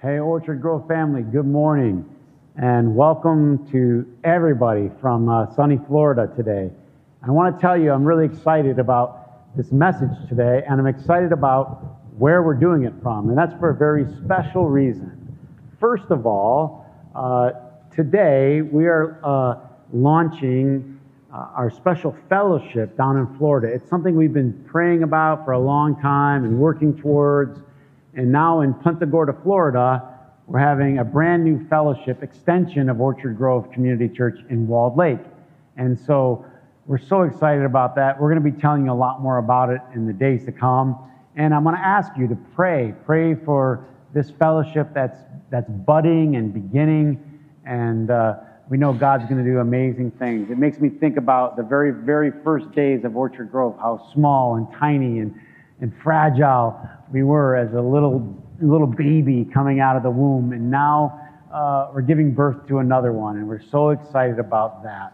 Hey, Orchard Grove family, good morning, and welcome to everybody from uh, sunny Florida today. I want to tell you, I'm really excited about this message today, and I'm excited about where we're doing it from, and that's for a very special reason. First of all, uh, today we are uh, launching uh, our special fellowship down in Florida. It's something we've been praying about for a long time and working towards. And now in Punta Gorda, Florida, we're having a brand new fellowship extension of Orchard Grove Community Church in Walled Lake. And so we're so excited about that. We're going to be telling you a lot more about it in the days to come. And I'm going to ask you to pray. Pray for this fellowship that's, that's budding and beginning. And uh, we know God's going to do amazing things. It makes me think about the very, very first days of Orchard Grove, how small and tiny and, and fragile we were as a little little baby coming out of the womb, and now uh, we're giving birth to another one, and we're so excited about that.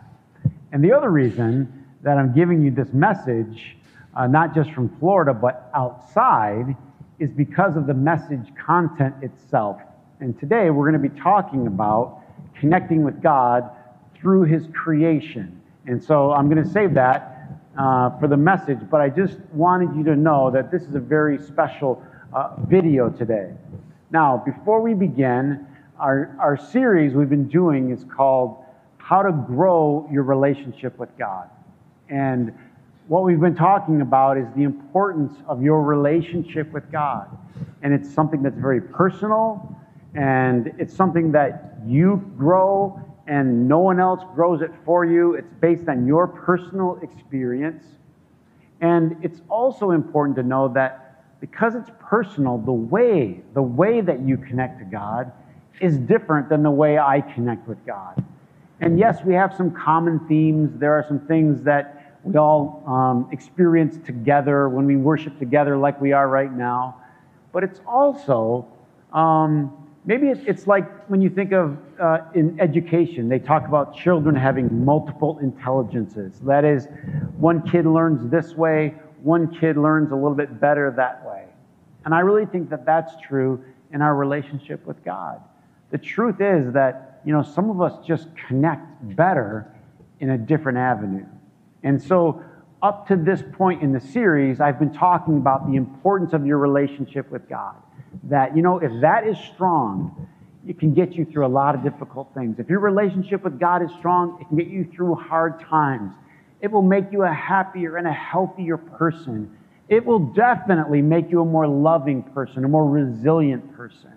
And the other reason that I'm giving you this message, uh, not just from Florida, but outside, is because of the message content itself. And today we're going to be talking about connecting with God through His creation. And so I'm going to save that uh, for the message, but I just wanted you to know that this is a very special uh, video today. Now, before we begin, our, our series we've been doing is called How to Grow Your Relationship with God. And what we've been talking about is the importance of your relationship with God. And it's something that's very personal, and it's something that you grow and no one else grows it for you. It's based on your personal experience. And it's also important to know that because it's personal, the way, the way that you connect to God is different than the way I connect with God. And yes, we have some common themes. There are some things that we all um, experience together when we worship together, like we are right now. But it's also um, Maybe it's like when you think of uh, in education, they talk about children having multiple intelligences. That is, one kid learns this way, one kid learns a little bit better that way. And I really think that that's true in our relationship with God. The truth is that, you know, some of us just connect better in a different avenue. And so, up to this point in the series, I've been talking about the importance of your relationship with God that, you know, if that is strong, it can get you through a lot of difficult things. If your relationship with God is strong, it can get you through hard times. It will make you a happier and a healthier person. It will definitely make you a more loving person, a more resilient person.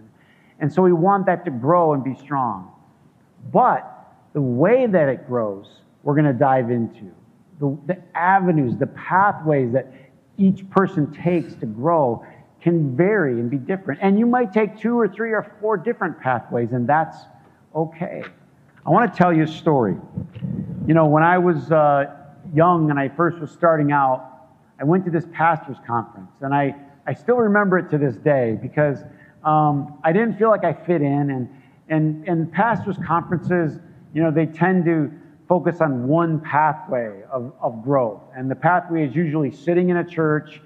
And so we want that to grow and be strong. But the way that it grows, we're going to dive into. The, the avenues, the pathways that each person takes to grow can vary and be different. And you might take two or three or four different pathways, and that's okay. I want to tell you a story. You know, when I was uh, young and I first was starting out, I went to this pastor's conference, and I, I still remember it to this day because um, I didn't feel like I fit in. And, and, and pastors' conferences, you know, they tend to focus on one pathway of, of growth. And the pathway is usually sitting in a church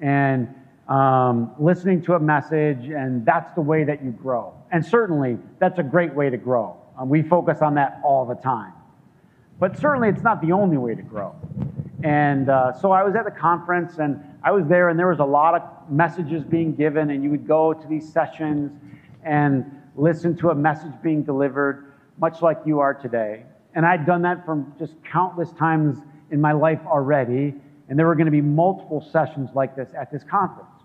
and um, listening to a message, and that's the way that you grow. And certainly, that's a great way to grow. Um, we focus on that all the time. But certainly, it's not the only way to grow. And uh, so I was at the conference, and I was there, and there was a lot of messages being given, and you would go to these sessions and listen to a message being delivered, much like you are today. And I'd done that from just countless times in my life already, and there were going to be multiple sessions like this at this conference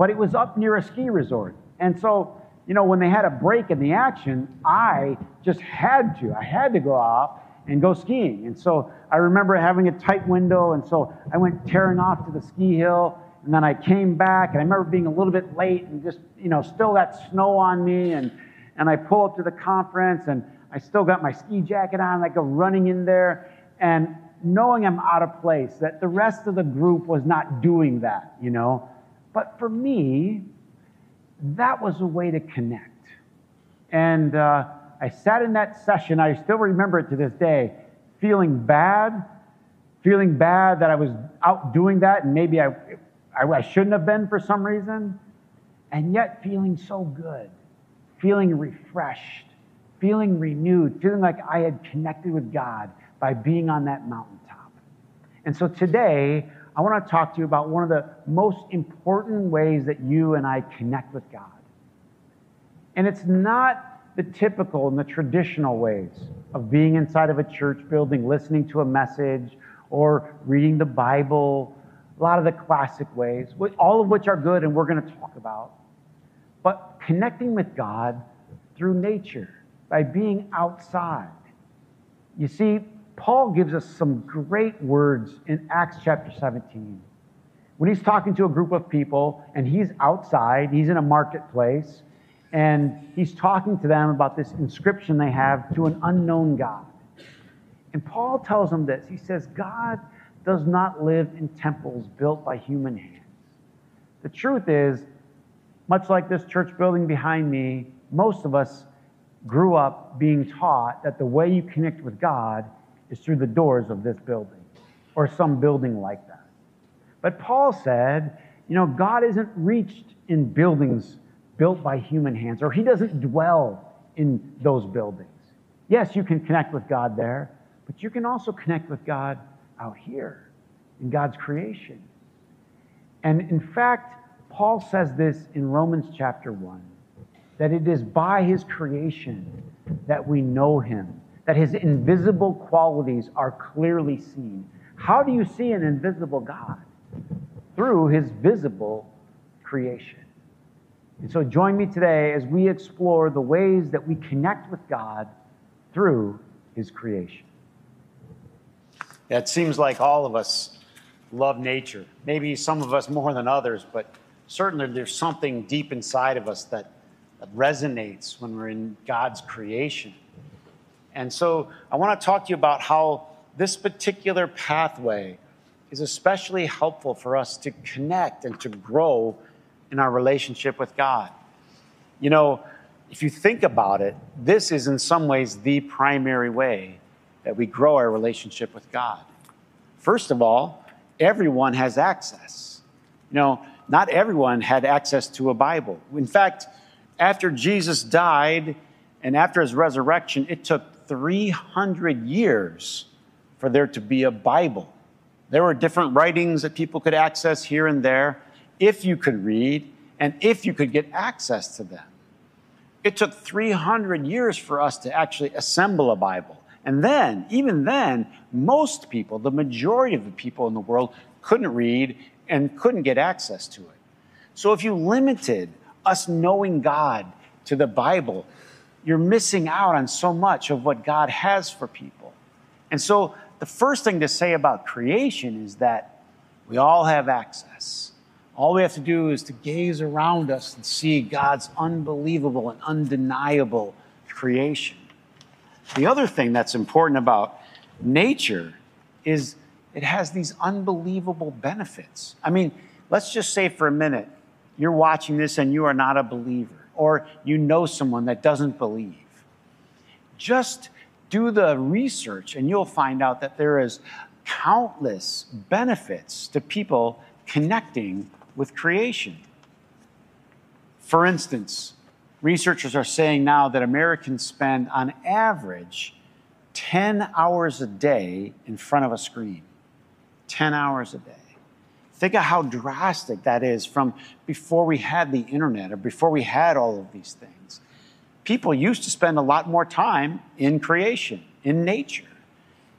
but it was up near a ski resort. And so, you know, when they had a break in the action, I just had to. I had to go off and go skiing. And so I remember having a tight window, and so I went tearing off to the ski hill, and then I came back, and I remember being a little bit late and just, you know, still that snow on me, and, and I pull up to the conference, and I still got my ski jacket on, and I go running in there, and knowing I'm out of place, that the rest of the group was not doing that, you know. But for me, that was a way to connect. And uh, I sat in that session, I still remember it to this day, feeling bad, feeling bad that I was out doing that and maybe I, I, I shouldn't have been for some reason, and yet feeling so good. feeling refreshed, feeling renewed, feeling like I had connected with God by being on that mountaintop. And so today, I want to talk to you about one of the most important ways that you and I connect with God. And it's not the typical and the traditional ways of being inside of a church building, listening to a message, or reading the Bible, a lot of the classic ways, all of which are good and we're going to talk about. But connecting with God through nature, by being outside. You see, Paul gives us some great words in Acts chapter 17. When he's talking to a group of people and he's outside, he's in a marketplace, and he's talking to them about this inscription they have to an unknown God. And Paul tells them this He says, God does not live in temples built by human hands. The truth is, much like this church building behind me, most of us grew up being taught that the way you connect with God is through the doors of this building or some building like that. But Paul said, you know, God isn't reached in buildings built by human hands, or he doesn't dwell in those buildings. Yes, you can connect with God there, but you can also connect with God out here in God's creation. And in fact, Paul says this in Romans chapter 1 that it is by his creation that we know him, that his invisible qualities are clearly seen. How do you see an invisible God? Through his visible creation. And so join me today as we explore the ways that we connect with God through his creation. It seems like all of us love nature. Maybe some of us more than others, but certainly there's something deep inside of us that, that resonates when we're in God's creation. And so I want to talk to you about how this particular pathway is especially helpful for us to connect and to grow in our relationship with God. You know, if you think about it, this is in some ways the primary way that we grow our relationship with God. First of all, everyone has access. You know, not everyone had access to a Bible. In fact, after Jesus died and after his resurrection, it took 300 years for there to be a Bible. There were different writings that people could access here and there if you could read and if you could get access to them. It took 300 years for us to actually assemble a Bible. And then, even then, most people, the majority of the people in the world, couldn't read and couldn't get access to it. So if you limited us knowing God to the Bible, you're missing out on so much of what God has for people. And so the first thing to say about creation is that we all have access. All we have to do is to gaze around us and see God's unbelievable and undeniable creation. The other thing that's important about nature is it has these unbelievable benefits. I mean, let's just say for a minute, you're watching this and you are not a believer, or you know someone that doesn't believe. Just do the research and you'll find out that there is countless benefits to people connecting with creation. For instance, researchers are saying now that Americans spend on average 10 hours a day in front of a screen. 10 hours a day. Think of how drastic that is from before we had the internet or before we had all of these things. People used to spend a lot more time in creation, in nature,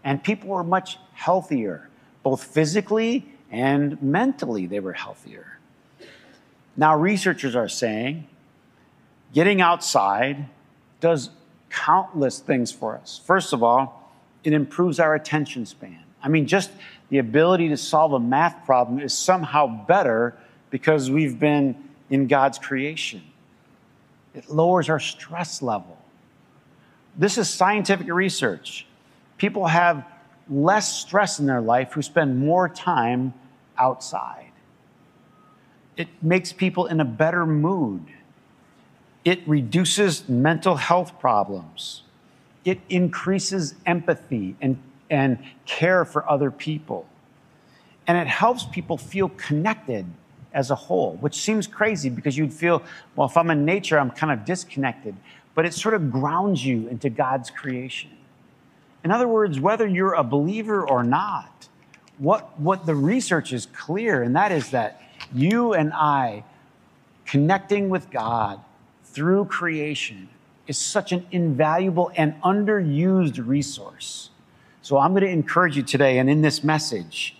and people were much healthier, both physically and mentally, they were healthier. Now, researchers are saying getting outside does countless things for us. First of all, it improves our attention span. I mean, just the ability to solve a math problem is somehow better because we've been in God's creation. It lowers our stress level. This is scientific research. People have less stress in their life who spend more time outside. It makes people in a better mood. It reduces mental health problems. It increases empathy and, and care for other people. And it helps people feel connected as a whole, which seems crazy because you'd feel, well, if I'm in nature, I'm kind of disconnected. But it sort of grounds you into God's creation. In other words, whether you're a believer or not, what, what the research is clear, and that is that you and I connecting with God through creation is such an invaluable and underused resource. So I'm going to encourage you today and in this message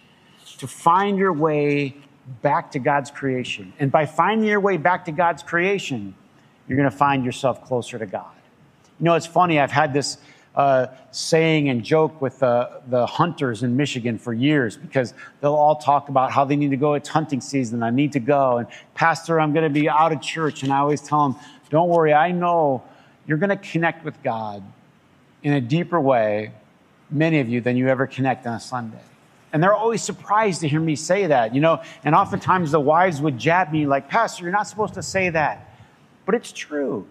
to find your way back to God's creation. And by finding your way back to God's creation, you're going to find yourself closer to God. You know, it's funny, I've had this uh, saying and joke with the, the hunters in Michigan for years because they'll all talk about how they need to go. It's hunting season. I need to go. And, Pastor, I'm going to be out of church. And I always tell them, don't worry, I know you're going to connect with God in a deeper way, many of you, than you ever connect on a Sunday. And they're always surprised to hear me say that, you know. And oftentimes the wives would jab me, like, Pastor, you're not supposed to say that. But it's true.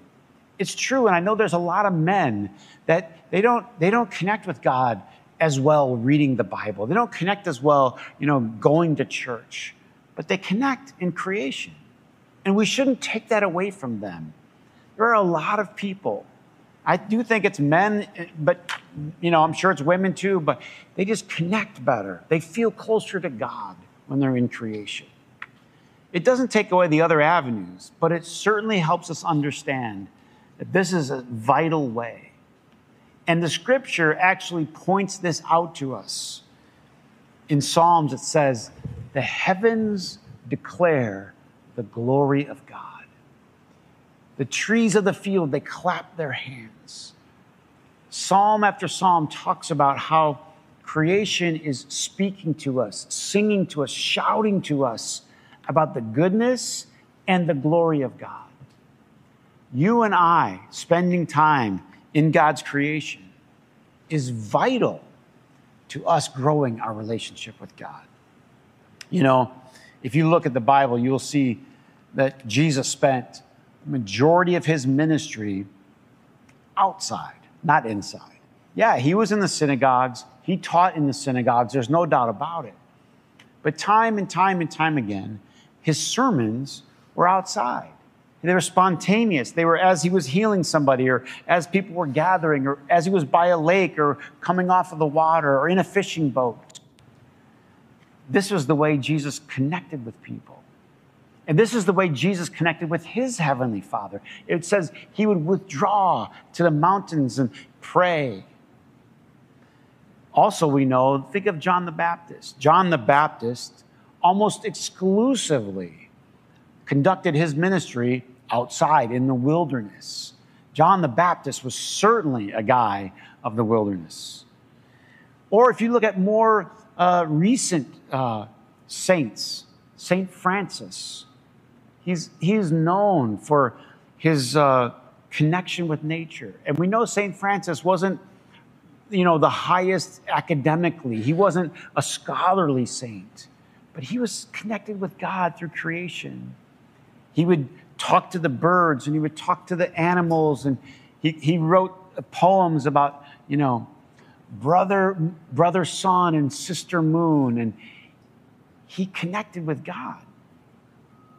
It's true. And I know there's a lot of men that they don't, they don't connect with God as well reading the Bible. They don't connect as well, you know, going to church. But they connect in creation. And we shouldn't take that away from them. There are a lot of people. I do think it's men, eh, but you know, I'm sure it's women too, but they just connect better. They feel closer to God when they're in creation. It doesn't take away the other avenues, but it certainly helps us understand that this is a vital way. And the scripture actually points this out to us. In Psalms, it says, The heavens declare the glory of God. The trees of the field, they clap their hands. Psalm after psalm talks about how creation is speaking to us, singing to us, shouting to us about the goodness and the glory of God. You and I spending time in God's creation is vital to us growing our relationship with God. You know, if you look at the Bible, you'll see that Jesus spent the majority of his ministry outside, not inside. Yeah, he was in the synagogues, he taught in the synagogues, there's no doubt about it. But time and time and time again, his sermons were outside. They were spontaneous. They were as he was healing somebody, or as people were gathering, or as he was by a lake, or coming off of the water, or in a fishing boat. This was the way Jesus connected with people. And this is the way Jesus connected with his heavenly Father. It says he would withdraw to the mountains and pray. Also, we know, think of John the Baptist. John the Baptist almost exclusively conducted his ministry outside in the wilderness. John the Baptist was certainly a guy of the wilderness. Or if you look at more uh, recent uh, saints, St. Francis, He's, he's known for his uh, connection with nature. And we know St. Francis wasn't, you know, the highest academically. He wasn't a scholarly saint, but he was connected with God through creation. He would talk to the birds and he would talk to the animals and he, he wrote poems about, you know, brother, brother sun and sister moon. And he connected with God.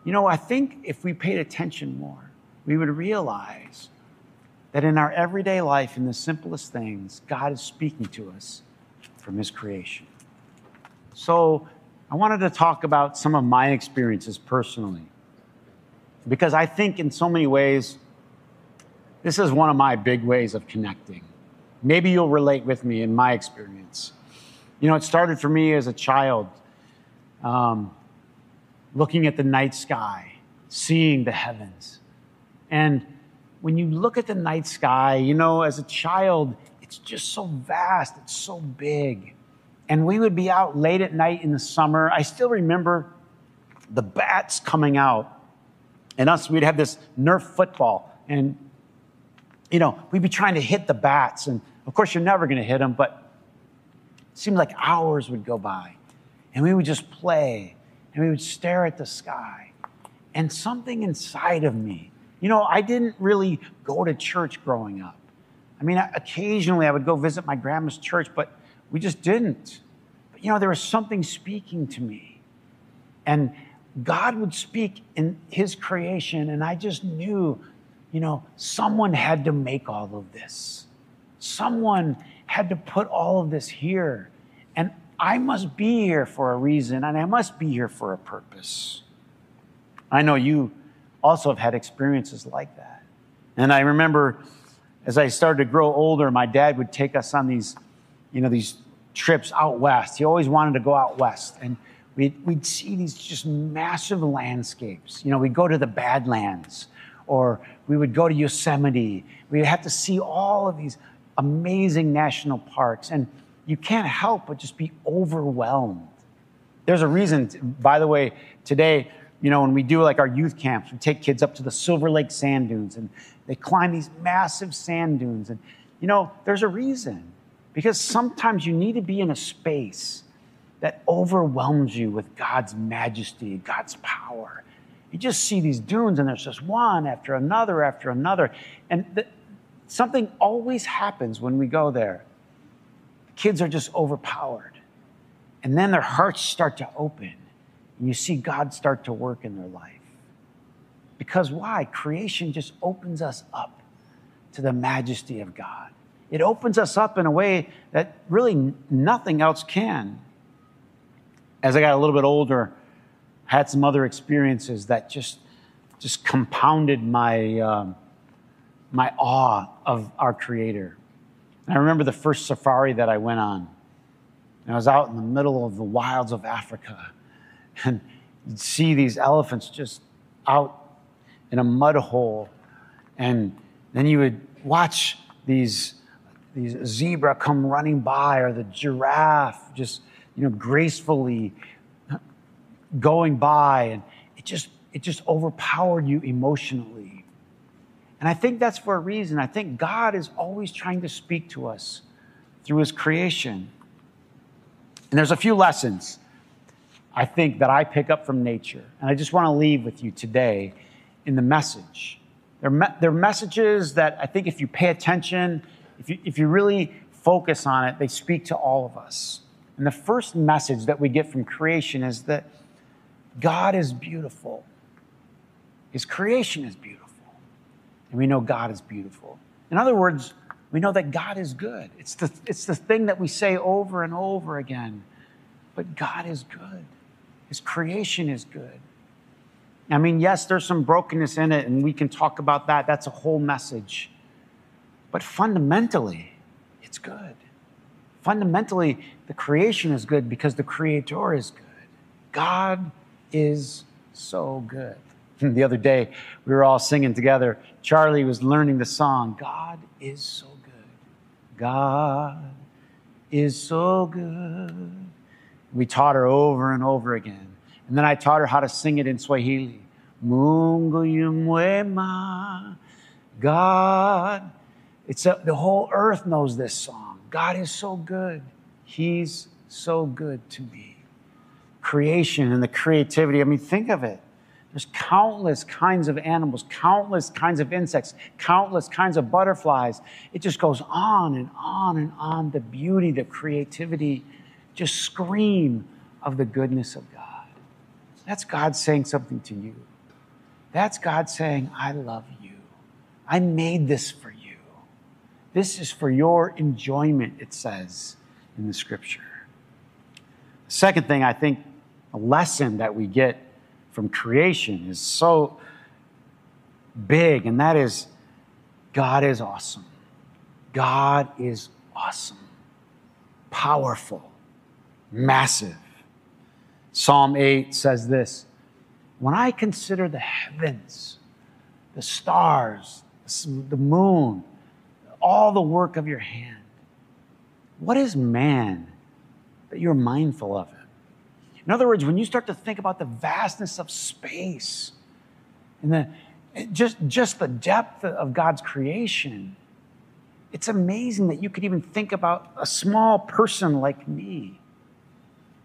You know, I think if we paid attention more, we would realize that in our everyday life, in the simplest things, God is speaking to us from His creation. So, I wanted to talk about some of my experiences personally, because I think in so many ways, this is one of my big ways of connecting. Maybe you'll relate with me in my experience. You know, it started for me as a child. Um, looking at the night sky, seeing the heavens. And when you look at the night sky, you know, as a child, it's just so vast, it's so big. And we would be out late at night in the summer. I still remember the bats coming out. And us, we'd have this Nerf football. And, you know, we'd be trying to hit the bats. And of course, you're never going to hit them, but it seemed like hours would go by. And we would just play and we would stare at the sky. And something inside of me, you know, I didn't really go to church growing up. I mean, occasionally I would go visit my grandma's church, but we just didn't. But, you know, there was something speaking to me. And God would speak in his creation, and I just knew, you know, someone had to make all of this. Someone had to put all of this here. And I must be here for a reason, and I must be here for a purpose. I know you also have had experiences like that. And I remember as I started to grow older, my dad would take us on these, you know, these trips out west. He always wanted to go out west. And we'd, we'd see these just massive landscapes. You know, we'd go to the Badlands or we would go to Yosemite. We'd have to see all of these amazing national parks. And you can't help but just be overwhelmed. There's a reason, by the way, today, you know, when we do like our youth camps, we take kids up to the Silver Lake sand dunes and they climb these massive sand dunes. And, you know, there's a reason because sometimes you need to be in a space that overwhelms you with God's majesty, God's power. You just see these dunes, and there's just one after another after another. And the, something always happens when we go there. Kids are just overpowered. And then their hearts start to open, and you see God start to work in their life. Because why? Creation just opens us up to the majesty of God. It opens us up in a way that really nothing else can as I got a little bit older, I had some other experiences that just just compounded my um, my awe of our Creator. And I remember the first safari that I went on. And I was out in the middle of the wilds of Africa, and you'd see these elephants just out in a mud hole, and then you would watch these these zebra come running by, or the giraffe just you know, gracefully going by, and it just it just overpowered you emotionally. And I think that's for a reason. I think God is always trying to speak to us through his creation. And there's a few lessons I think that I pick up from nature. And I just want to leave with you today in the message. They're, me- they're messages that I think if you pay attention, if you, if you really focus on it, they speak to all of us. And the first message that we get from creation is that God is beautiful. His creation is beautiful. And we know God is beautiful. In other words, we know that God is good. It's the, it's the thing that we say over and over again. But God is good. His creation is good. I mean, yes, there's some brokenness in it, and we can talk about that. That's a whole message. But fundamentally, it's good. Fundamentally, the creation is good because the Creator is good. God is so good. The other day, we were all singing together. Charlie was learning the song, God is so good. God is so good. We taught her over and over again. And then I taught her how to sing it in Swahili. Mungu yumwema. God. It's a, the whole earth knows this song. God is so good. He's so good to me. Creation and the creativity. I mean, think of it. There's countless kinds of animals, countless kinds of insects, countless kinds of butterflies. It just goes on and on and on. The beauty, the creativity just scream of the goodness of God. That's God saying something to you. That's God saying, I love you. I made this for you. This is for your enjoyment, it says in the scripture. The second thing I think a lesson that we get from creation is so big, and that is God is awesome. God is awesome, powerful, massive. Psalm 8 says this When I consider the heavens, the stars, the moon, all the work of your hand, what is man that you're mindful of him? In other words, when you start to think about the vastness of space and the, just, just the depth of God's creation, it's amazing that you could even think about a small person like me.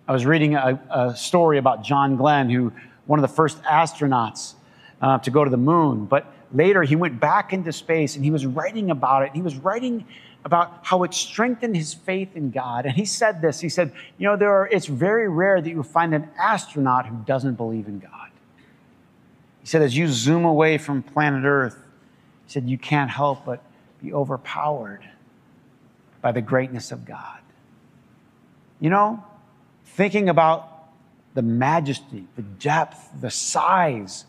I was reading a, a story about John Glenn, who one of the first astronauts uh, to go to the moon. But later he went back into space and he was writing about it. He was writing about how it strengthened his faith in God. And he said this he said, You know, there are, it's very rare that you find an astronaut who doesn't believe in God. He said, As you zoom away from planet Earth, he said, You can't help but be overpowered by the greatness of God. You know, thinking about the majesty, the depth, the size,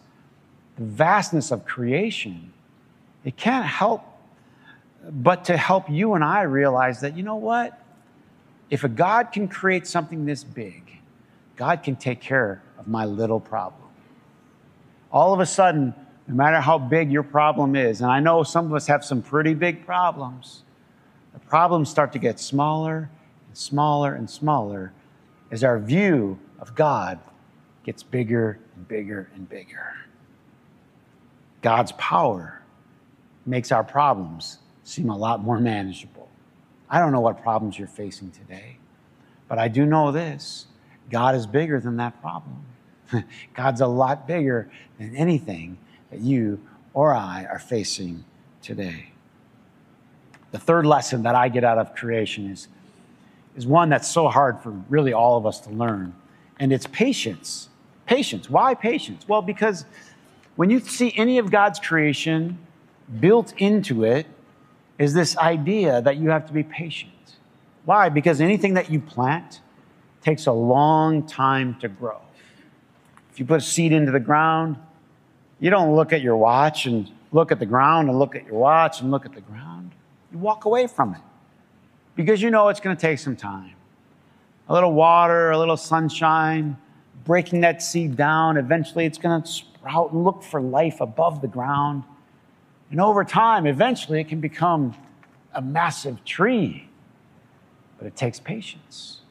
the vastness of creation, it can't help but to help you and I realize that, you know what? If a God can create something this big, God can take care of my little problem. All of a sudden, no matter how big your problem is, and I know some of us have some pretty big problems, the problems start to get smaller and smaller and smaller as our view of God gets bigger and bigger and bigger. God's power makes our problems seem a lot more manageable. I don't know what problems you're facing today, but I do know this God is bigger than that problem. God's a lot bigger than anything that you or I are facing today. The third lesson that I get out of creation is, is one that's so hard for really all of us to learn, and it's patience. Patience. Why patience? Well, because when you see any of God's creation, built into it is this idea that you have to be patient. Why? Because anything that you plant takes a long time to grow. If you put a seed into the ground, you don't look at your watch and look at the ground and look at your watch and look at the ground. You walk away from it because you know it's going to take some time. A little water, a little sunshine, breaking that seed down. Eventually, it's going to sprout and look for life above the ground. And over time, eventually, it can become a massive tree. But it takes patience.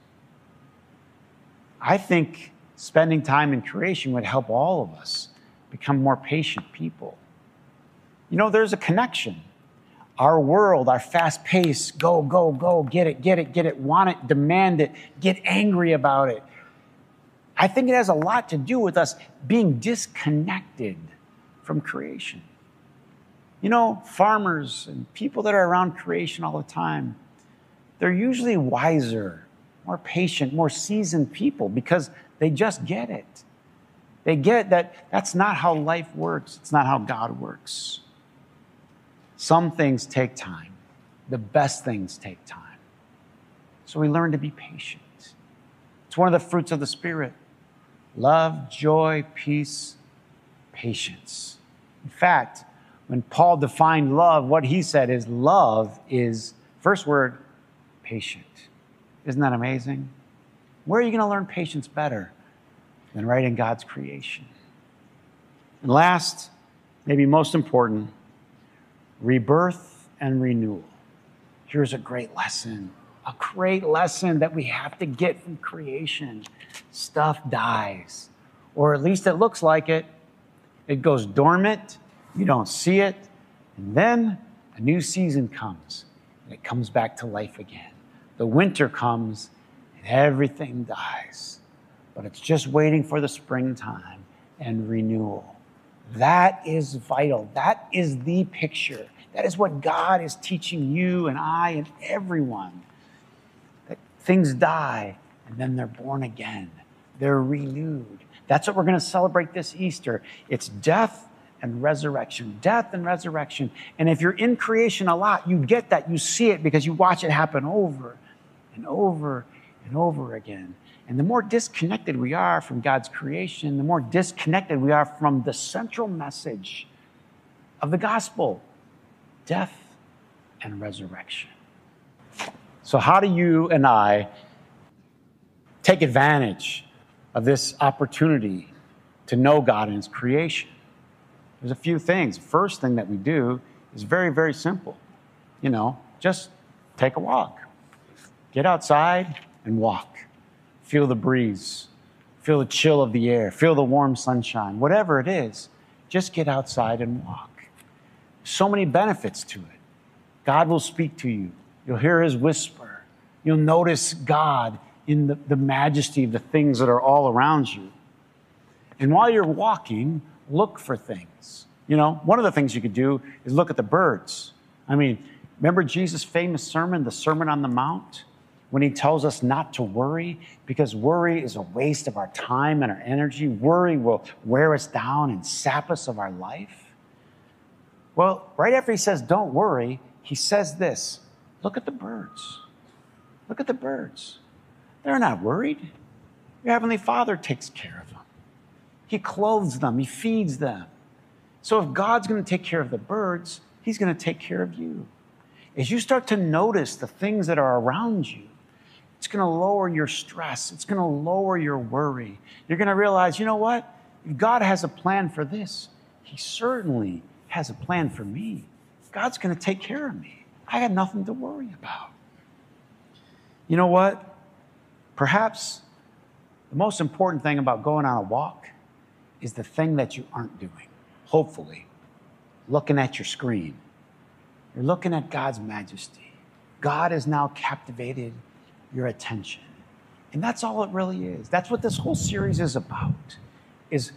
I think spending time in creation would help all of us become more patient people. You know, there's a connection. Our world, our fast pace, go, go, go, get it, get it, get it, want it, demand it, get angry about it. I think it has a lot to do with us being disconnected from creation. You know, farmers and people that are around creation all the time, they're usually wiser, more patient, more seasoned people because they just get it. They get that that's not how life works, it's not how God works. Some things take time, the best things take time. So we learn to be patient. It's one of the fruits of the Spirit love, joy, peace, patience. In fact, when Paul defined love, what he said is love is, first word, patient. Isn't that amazing? Where are you going to learn patience better than right in God's creation? And last, maybe most important, rebirth and renewal. Here's a great lesson, a great lesson that we have to get from creation. Stuff dies, or at least it looks like it. It goes dormant you don't see it. And then a new season comes and it comes back to life again. The winter comes and everything dies, but it's just waiting for the springtime and renewal. That is vital. That is the picture. That is what God is teaching you and I and everyone. That things die and then they're born again, they're renewed. That's what we're going to celebrate this Easter. It's death and resurrection, death and resurrection. And if you're in creation a lot, you get that. You see it because you watch it happen over and over and over again. And the more disconnected we are from God's creation, the more disconnected we are from the central message of the gospel death and resurrection. So, how do you and I take advantage of this opportunity to know God and His creation? There's a few things. First thing that we do is very, very simple. You know, just take a walk. Get outside and walk. Feel the breeze. Feel the chill of the air. Feel the warm sunshine. Whatever it is, just get outside and walk. So many benefits to it. God will speak to you. You'll hear his whisper. You'll notice God in the, the majesty of the things that are all around you. And while you're walking, look for things. You know, one of the things you could do is look at the birds. I mean, remember Jesus' famous sermon, the Sermon on the Mount, when he tells us not to worry because worry is a waste of our time and our energy. Worry will wear us down and sap us of our life. Well, right after he says, don't worry, he says this look at the birds. Look at the birds. They're not worried. Your Heavenly Father takes care of them, He clothes them, He feeds them. So if God's going to take care of the birds, He's going to take care of you. As you start to notice the things that are around you, it's going to lower your stress. It's going to lower your worry. You're going to realize, you know what? If God has a plan for this, He certainly has a plan for me. God's going to take care of me. I got nothing to worry about. You know what? Perhaps the most important thing about going on a walk is the thing that you aren't doing. Hopefully, looking at your screen. You're looking at God's majesty. God has now captivated your attention. And that's all it really is. That's what this whole series is about. Is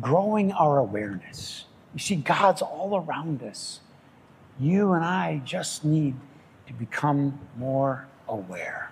growing our awareness. You see God's all around us. You and I just need to become more aware.